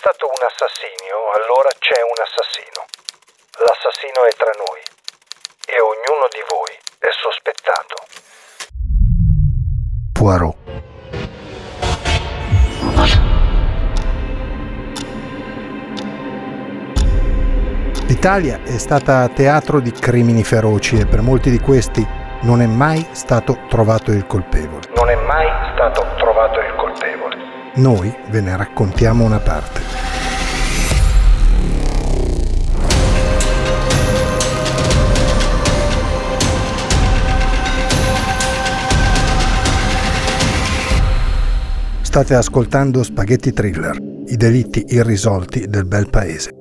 Stato un assassinio, allora c'è un assassino. L'assassino è tra noi e ognuno di voi è sospettato. Poirot. L'Italia è stata teatro di crimini feroci e per molti di questi non è mai stato trovato il colpevole. Non è mai stato trovato il colpevole. Noi ve ne raccontiamo una parte. State ascoltando Spaghetti Thriller, i delitti irrisolti del bel paese.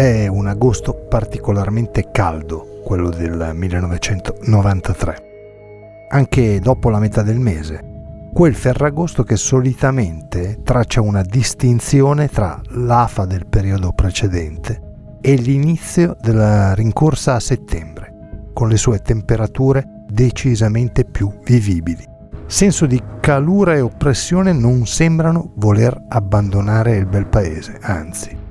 È un agosto particolarmente caldo, quello del 1993. Anche dopo la metà del mese, quel ferragosto che solitamente traccia una distinzione tra l'afa del periodo precedente e l'inizio della rincorsa a settembre, con le sue temperature decisamente più vivibili. Senso di calura e oppressione non sembrano voler abbandonare il bel paese, anzi.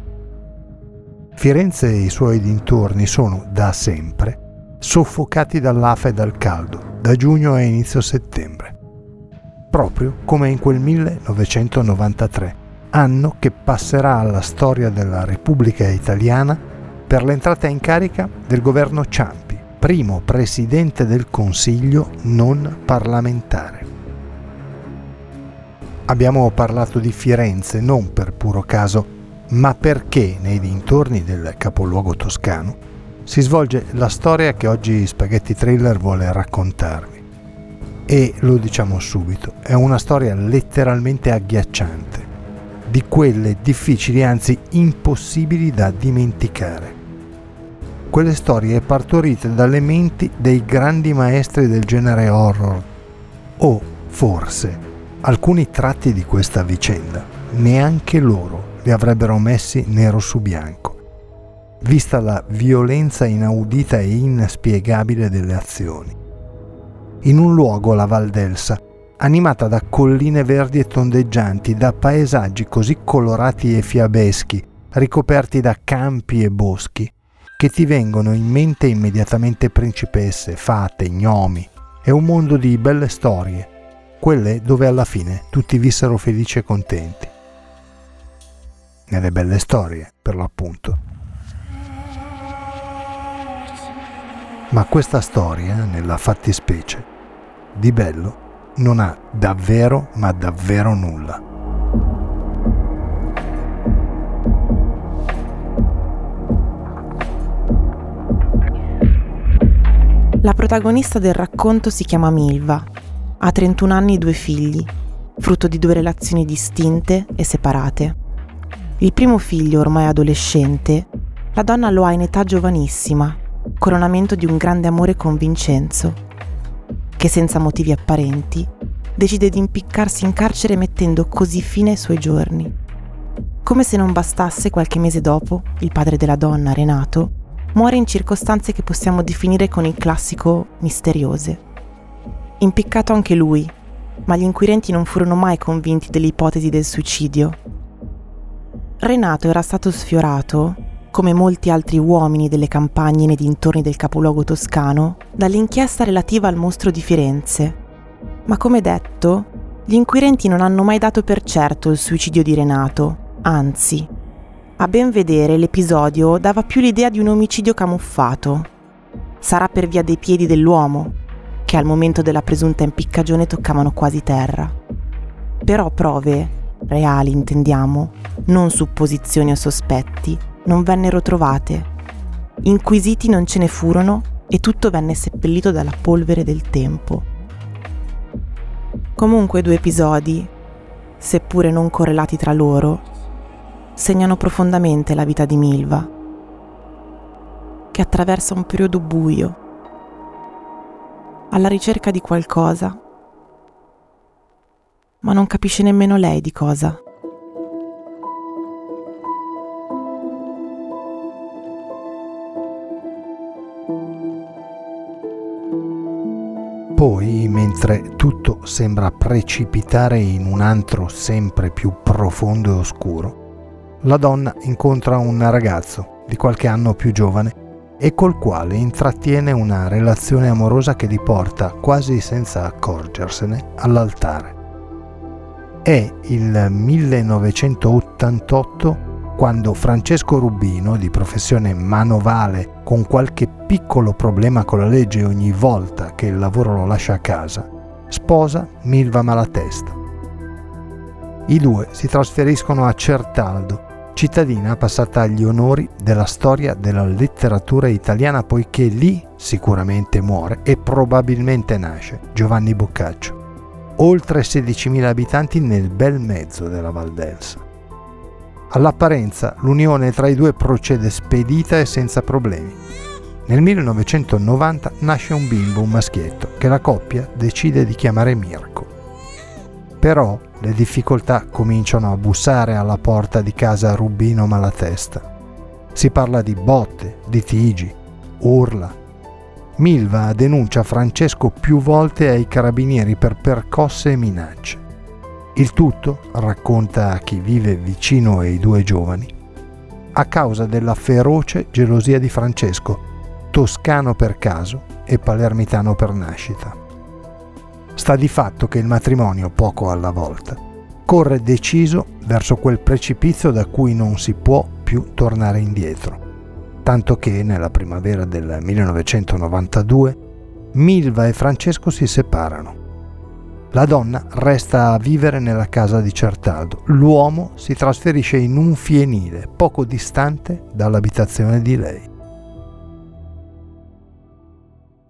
Firenze e i suoi dintorni sono da sempre soffocati dall'afa e dal caldo, da giugno a inizio settembre, proprio come in quel 1993, anno che passerà alla storia della Repubblica Italiana per l'entrata in carica del governo Ciampi, primo presidente del Consiglio non parlamentare. Abbiamo parlato di Firenze non per puro caso, ma perché nei dintorni del capoluogo toscano si svolge la storia che oggi Spaghetti Thriller vuole raccontarvi. E lo diciamo subito, è una storia letteralmente agghiacciante, di quelle difficili, anzi impossibili da dimenticare. Quelle storie partorite dalle menti dei grandi maestri del genere horror, o forse alcuni tratti di questa vicenda, neanche loro li avrebbero messi nero su bianco, vista la violenza inaudita e inspiegabile delle azioni. In un luogo, la Val d'Elsa, animata da colline verdi e tondeggianti, da paesaggi così colorati e fiabeschi, ricoperti da campi e boschi, che ti vengono in mente immediatamente principesse, fate, gnomi, è un mondo di belle storie, quelle dove alla fine tutti vissero felici e contenti nelle belle storie, per l'appunto. Ma questa storia, nella fattispecie, di bello non ha davvero, ma davvero nulla. La protagonista del racconto si chiama Milva, ha 31 anni e due figli, frutto di due relazioni distinte e separate. Il primo figlio, ormai adolescente, la donna lo ha in età giovanissima, coronamento di un grande amore con Vincenzo, che senza motivi apparenti decide di impiccarsi in carcere mettendo così fine ai suoi giorni. Come se non bastasse, qualche mese dopo, il padre della donna, Renato, muore in circostanze che possiamo definire con il classico misteriose. Impiccato anche lui, ma gli inquirenti non furono mai convinti dell'ipotesi del suicidio Renato era stato sfiorato, come molti altri uomini delle campagne nei dintorni del capoluogo toscano, dall'inchiesta relativa al mostro di Firenze. Ma come detto, gli inquirenti non hanno mai dato per certo il suicidio di Renato, anzi, a ben vedere l'episodio dava più l'idea di un omicidio camuffato. Sarà per via dei piedi dell'uomo, che al momento della presunta impiccagione toccavano quasi terra. Però prove, reali intendiamo, non supposizioni o sospetti, non vennero trovate. Inquisiti non ce ne furono e tutto venne seppellito dalla polvere del tempo. Comunque due episodi, seppure non correlati tra loro, segnano profondamente la vita di Milva, che attraversa un periodo buio, alla ricerca di qualcosa, ma non capisce nemmeno lei di cosa. Poi, mentre tutto sembra precipitare in un antro sempre più profondo e oscuro, la donna incontra un ragazzo di qualche anno più giovane e col quale intrattiene una relazione amorosa che li porta, quasi senza accorgersene, all'altare. È il 1988 quando Francesco Rubino, di professione manovale, con qualche piccolo problema con la legge ogni volta che il lavoro lo lascia a casa, sposa Milva Malatesta. I due si trasferiscono a Certaldo, cittadina passata agli onori della storia della letteratura italiana poiché lì sicuramente muore e probabilmente nasce Giovanni Boccaccio. Oltre 16.000 abitanti nel bel mezzo della Valdelsa. All'apparenza l'unione tra i due procede spedita e senza problemi. Nel 1990 nasce un bimbo, un maschietto, che la coppia decide di chiamare Mirko. Però le difficoltà cominciano a bussare alla porta di casa Rubino Malatesta. Si parla di botte, litigi, urla. Milva denuncia Francesco più volte ai carabinieri per percosse e minacce. Il tutto, racconta a chi vive vicino ai due giovani, a causa della feroce gelosia di Francesco, toscano per caso e palermitano per nascita. Sta di fatto che il matrimonio, poco alla volta, corre deciso verso quel precipizio da cui non si può più tornare indietro, tanto che nella primavera del 1992 Milva e Francesco si separano la donna resta a vivere nella casa di Certaldo. L'uomo si trasferisce in un fienile poco distante dall'abitazione di lei.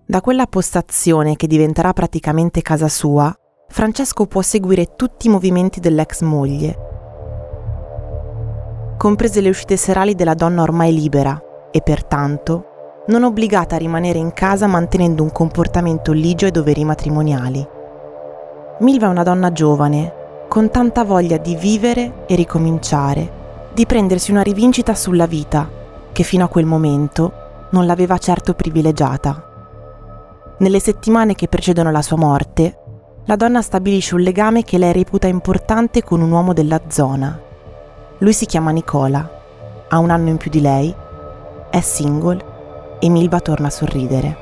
Da quella postazione che diventerà praticamente casa sua, Francesco può seguire tutti i movimenti dell'ex moglie, comprese le uscite serali della donna ormai libera e pertanto non obbligata a rimanere in casa mantenendo un comportamento ligio ai doveri matrimoniali. Milva è una donna giovane, con tanta voglia di vivere e ricominciare, di prendersi una rivincita sulla vita, che fino a quel momento non l'aveva certo privilegiata. Nelle settimane che precedono la sua morte, la donna stabilisce un legame che lei reputa importante con un uomo della zona. Lui si chiama Nicola, ha un anno in più di lei, è single e Milva torna a sorridere.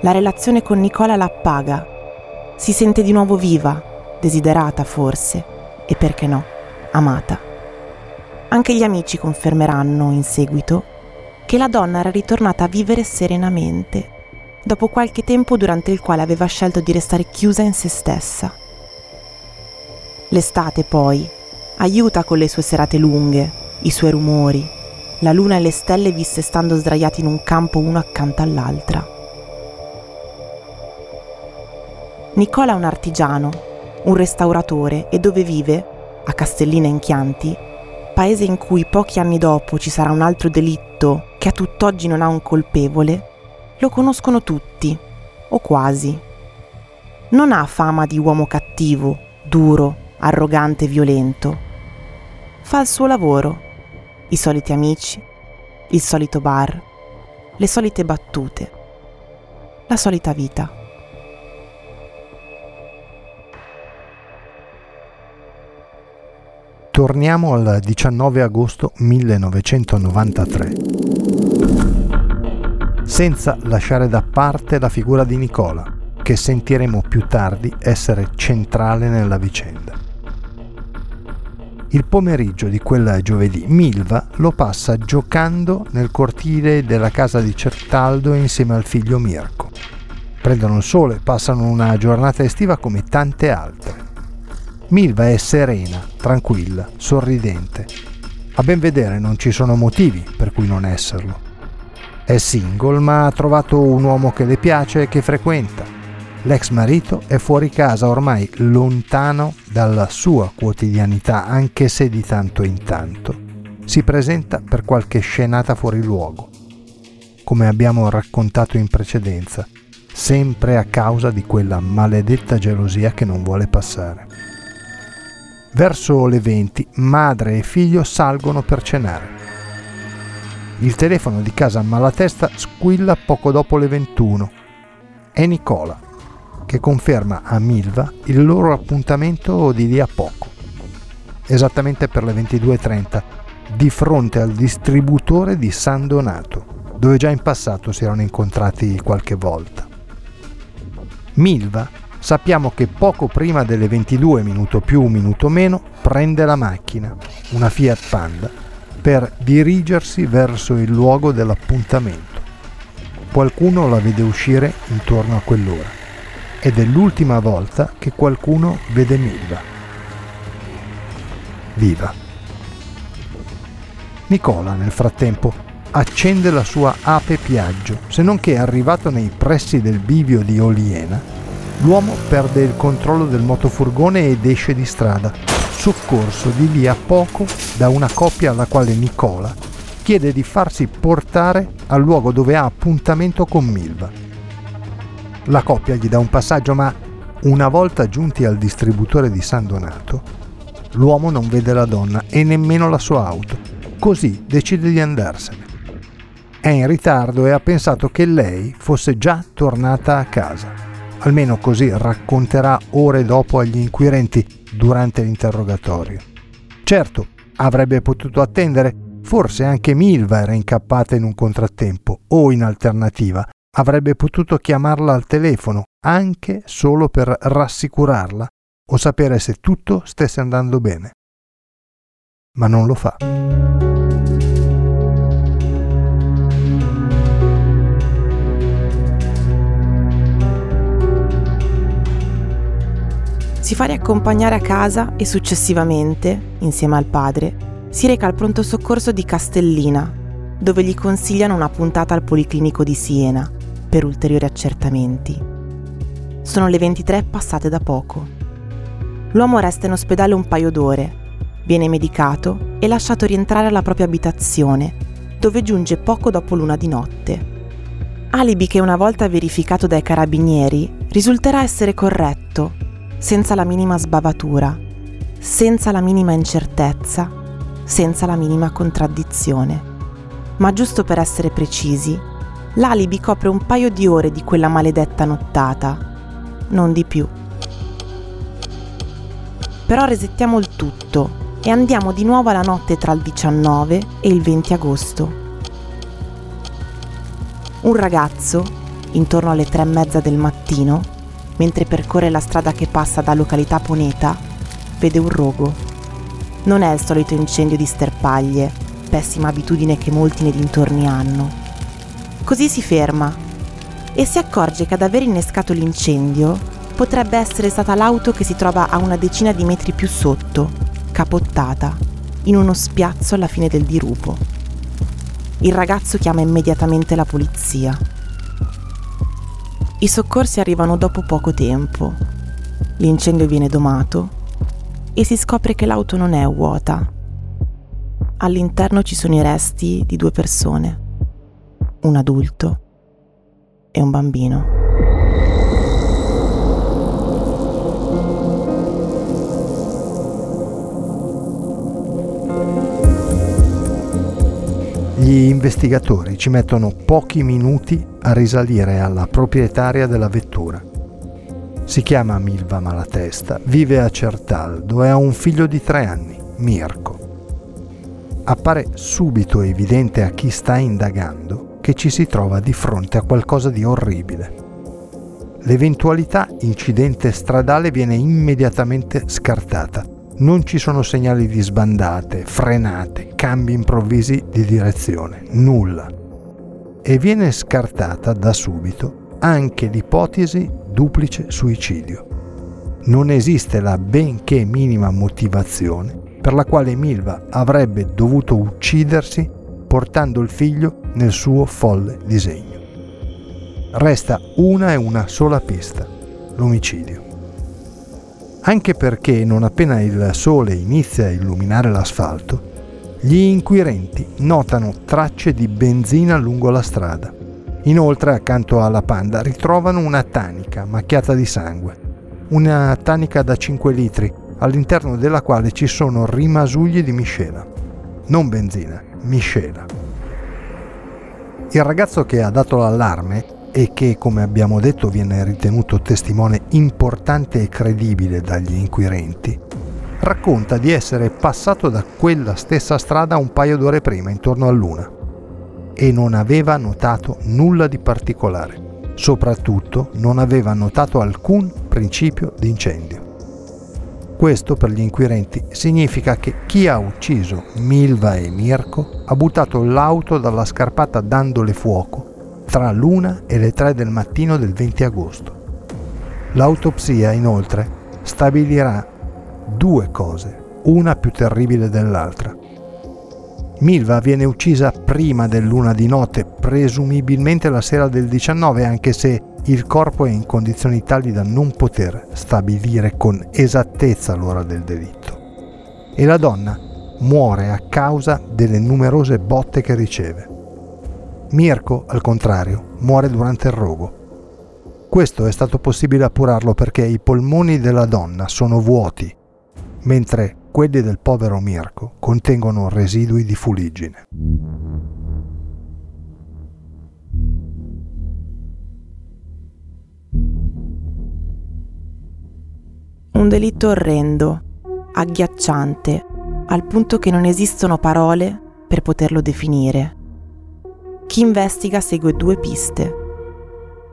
La relazione con Nicola la appaga si sente di nuovo viva, desiderata forse, e perché no, amata. Anche gli amici confermeranno in seguito che la donna era ritornata a vivere serenamente, dopo qualche tempo durante il quale aveva scelto di restare chiusa in se stessa. L'estate poi aiuta con le sue serate lunghe, i suoi rumori, la luna e le stelle viste stando sdraiati in un campo uno accanto all'altra. Nicola è un artigiano, un restauratore e dove vive, a Castellina in Chianti, paese in cui pochi anni dopo ci sarà un altro delitto che a tutt'oggi non ha un colpevole, lo conoscono tutti, o quasi. Non ha fama di uomo cattivo, duro, arrogante e violento. Fa il suo lavoro, i soliti amici, il solito bar, le solite battute, la solita vita. Torniamo al 19 agosto 1993. Senza lasciare da parte la figura di Nicola, che sentiremo più tardi essere centrale nella vicenda. Il pomeriggio di quel giovedì Milva lo passa giocando nel cortile della casa di Certaldo insieme al figlio Mirko. Prendono il sole, passano una giornata estiva come tante altre Milva è serena, tranquilla, sorridente. A ben vedere non ci sono motivi per cui non esserlo. È single ma ha trovato un uomo che le piace e che frequenta. L'ex marito è fuori casa ormai lontano dalla sua quotidianità anche se di tanto in tanto si presenta per qualche scenata fuori luogo. Come abbiamo raccontato in precedenza, sempre a causa di quella maledetta gelosia che non vuole passare. Verso le 20 madre e figlio salgono per cenare. Il telefono di casa Malatesta squilla poco dopo le 21. È Nicola, che conferma a Milva il loro appuntamento di lì a poco, esattamente per le 22.30, di fronte al distributore di San Donato, dove già in passato si erano incontrati qualche volta. Milva sappiamo che poco prima delle 22 minuto più minuto meno prende la macchina, una Fiat Panda, per dirigersi verso il luogo dell'appuntamento. Qualcuno la vede uscire intorno a quell'ora ed è l'ultima volta che qualcuno vede Milva. Viva. Nicola nel frattempo accende la sua ape Piaggio, se non che arrivato nei pressi del bivio di Oliena L'uomo perde il controllo del motofurgone ed esce di strada, soccorso di lì a poco da una coppia alla quale Nicola chiede di farsi portare al luogo dove ha appuntamento con Milva. La coppia gli dà un passaggio, ma una volta giunti al distributore di San Donato, l'uomo non vede la donna e nemmeno la sua auto, così decide di andarsene. È in ritardo e ha pensato che lei fosse già tornata a casa almeno così racconterà ore dopo agli inquirenti durante l'interrogatorio. Certo, avrebbe potuto attendere, forse anche Milva era incappata in un contrattempo o in alternativa avrebbe potuto chiamarla al telefono anche solo per rassicurarla o sapere se tutto stesse andando bene. Ma non lo fa. Si fa riaccompagnare a casa e successivamente, insieme al padre, si reca al pronto soccorso di Castellina, dove gli consigliano una puntata al Policlinico di Siena per ulteriori accertamenti. Sono le 23 passate da poco. L'uomo resta in ospedale un paio d'ore, viene medicato e lasciato rientrare alla propria abitazione, dove giunge poco dopo l'una di notte. Alibi che una volta verificato dai carabinieri risulterà essere corretto senza la minima sbavatura, senza la minima incertezza, senza la minima contraddizione. Ma giusto per essere precisi, l'alibi copre un paio di ore di quella maledetta nottata, non di più. Però resettiamo il tutto e andiamo di nuovo alla notte tra il 19 e il 20 agosto. Un ragazzo, intorno alle tre e mezza del mattino, mentre percorre la strada che passa da località Poneta, vede un rogo. Non è il solito incendio di sterpaglie, pessima abitudine che molti nei dintorni hanno. Così si ferma e si accorge che ad aver innescato l'incendio potrebbe essere stata l'auto che si trova a una decina di metri più sotto, capottata, in uno spiazzo alla fine del dirupo. Il ragazzo chiama immediatamente la polizia. I soccorsi arrivano dopo poco tempo. L'incendio viene domato e si scopre che l'auto non è vuota. All'interno ci sono i resti di due persone, un adulto e un bambino. Gli investigatori ci mettono pochi minuti a risalire alla proprietaria della vettura. Si chiama Milva Malatesta, vive a Certaldo e ha un figlio di tre anni, Mirko. Appare subito evidente a chi sta indagando che ci si trova di fronte a qualcosa di orribile. L'eventualità incidente stradale viene immediatamente scartata non ci sono segnali di sbandate, frenate, cambi improvvisi di direzione, nulla. E viene scartata da subito anche l'ipotesi duplice suicidio. non esiste la benché minima motivazione per la quale Milva avrebbe dovuto uccidersi portando il figlio nel suo folle disegno. Resta una e una sola pista, l'omicidio. Anche perché non appena il sole inizia a illuminare l'asfalto, gli inquirenti notano tracce di benzina lungo la strada. Inoltre, accanto alla panda, ritrovano una tanica macchiata di sangue. Una tanica da 5 litri, all'interno della quale ci sono rimasugli di miscela. Non benzina, miscela. Il ragazzo che ha dato l'allarme e che, come abbiamo detto, viene ritenuto testimone importante e credibile dagli inquirenti, racconta di essere passato da quella stessa strada un paio d'ore prima, intorno a luna, e non aveva notato nulla di particolare. Soprattutto non aveva notato alcun principio di incendio. Questo per gli inquirenti significa che chi ha ucciso Milva e Mirko ha buttato l'auto dalla scarpata dandole fuoco tra l'una e le tre del mattino del 20 agosto. L'autopsia, inoltre, stabilirà due cose, una più terribile dell'altra. Milva viene uccisa prima dell'una di notte, presumibilmente la sera del 19, anche se il corpo è in condizioni tali da non poter stabilire con esattezza l'ora del delitto. E la donna muore a causa delle numerose botte che riceve. Mirko, al contrario, muore durante il rogo. Questo è stato possibile appurarlo perché i polmoni della donna sono vuoti, mentre quelli del povero Mirko contengono residui di fuliggine. Delitto orrendo, agghiacciante, al punto che non esistono parole per poterlo definire. Chi investiga segue due piste,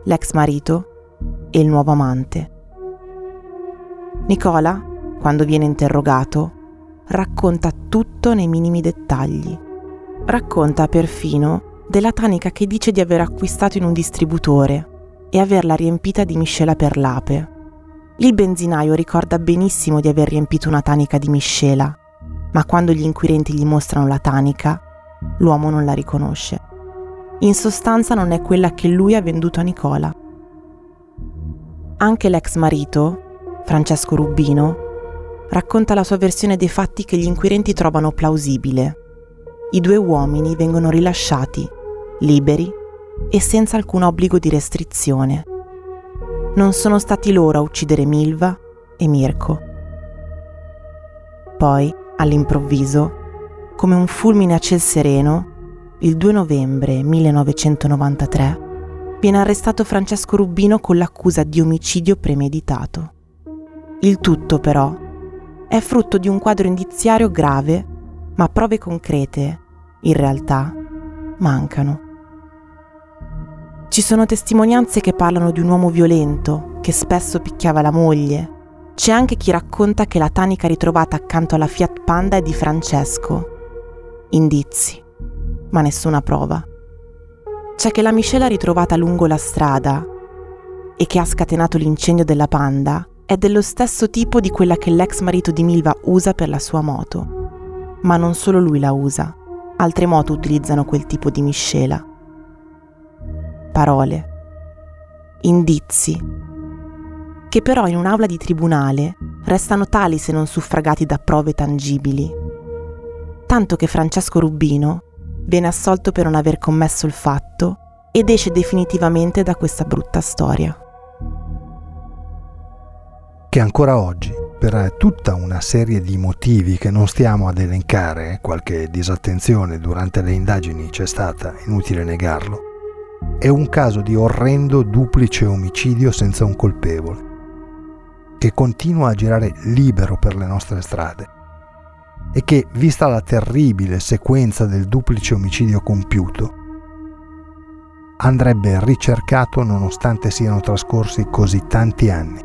l'ex marito e il nuovo amante. Nicola, quando viene interrogato, racconta tutto nei minimi dettagli. Racconta perfino della tanica che dice di aver acquistato in un distributore e averla riempita di miscela per l'ape. Il benzinaio ricorda benissimo di aver riempito una tanica di miscela, ma quando gli inquirenti gli mostrano la tanica, l'uomo non la riconosce in sostanza non è quella che lui ha venduto a Nicola. Anche l'ex marito, Francesco Rubino, racconta la sua versione dei fatti che gli inquirenti trovano plausibile. I due uomini vengono rilasciati, liberi e senza alcun obbligo di restrizione. Non sono stati loro a uccidere Milva e Mirko. Poi, all'improvviso, come un fulmine a ciel sereno, il 2 novembre 1993, viene arrestato Francesco Rubino con l'accusa di omicidio premeditato. Il tutto, però, è frutto di un quadro indiziario grave, ma prove concrete, in realtà, mancano. Ci sono testimonianze che parlano di un uomo violento che spesso picchiava la moglie. C'è anche chi racconta che la tanica ritrovata accanto alla Fiat Panda è di Francesco. Indizi ma nessuna prova. C'è che la miscela ritrovata lungo la strada e che ha scatenato l'incendio della Panda è dello stesso tipo di quella che l'ex marito di Milva usa per la sua moto. Ma non solo lui la usa, altre moto utilizzano quel tipo di miscela. Parole, indizi, che però in un'aula di tribunale restano tali se non suffragati da prove tangibili. Tanto che Francesco Rubino viene assolto per non aver commesso il fatto ed esce definitivamente da questa brutta storia. Che ancora oggi, per tutta una serie di motivi che non stiamo ad elencare, qualche disattenzione durante le indagini c'è stata, inutile negarlo, è un caso di orrendo duplice omicidio senza un colpevole, che continua a girare libero per le nostre strade e che, vista la terribile sequenza del duplice omicidio compiuto, andrebbe ricercato nonostante siano trascorsi così tanti anni.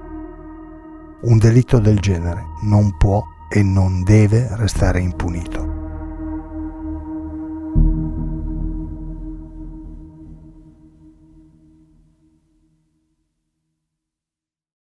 Un delitto del genere non può e non deve restare impunito.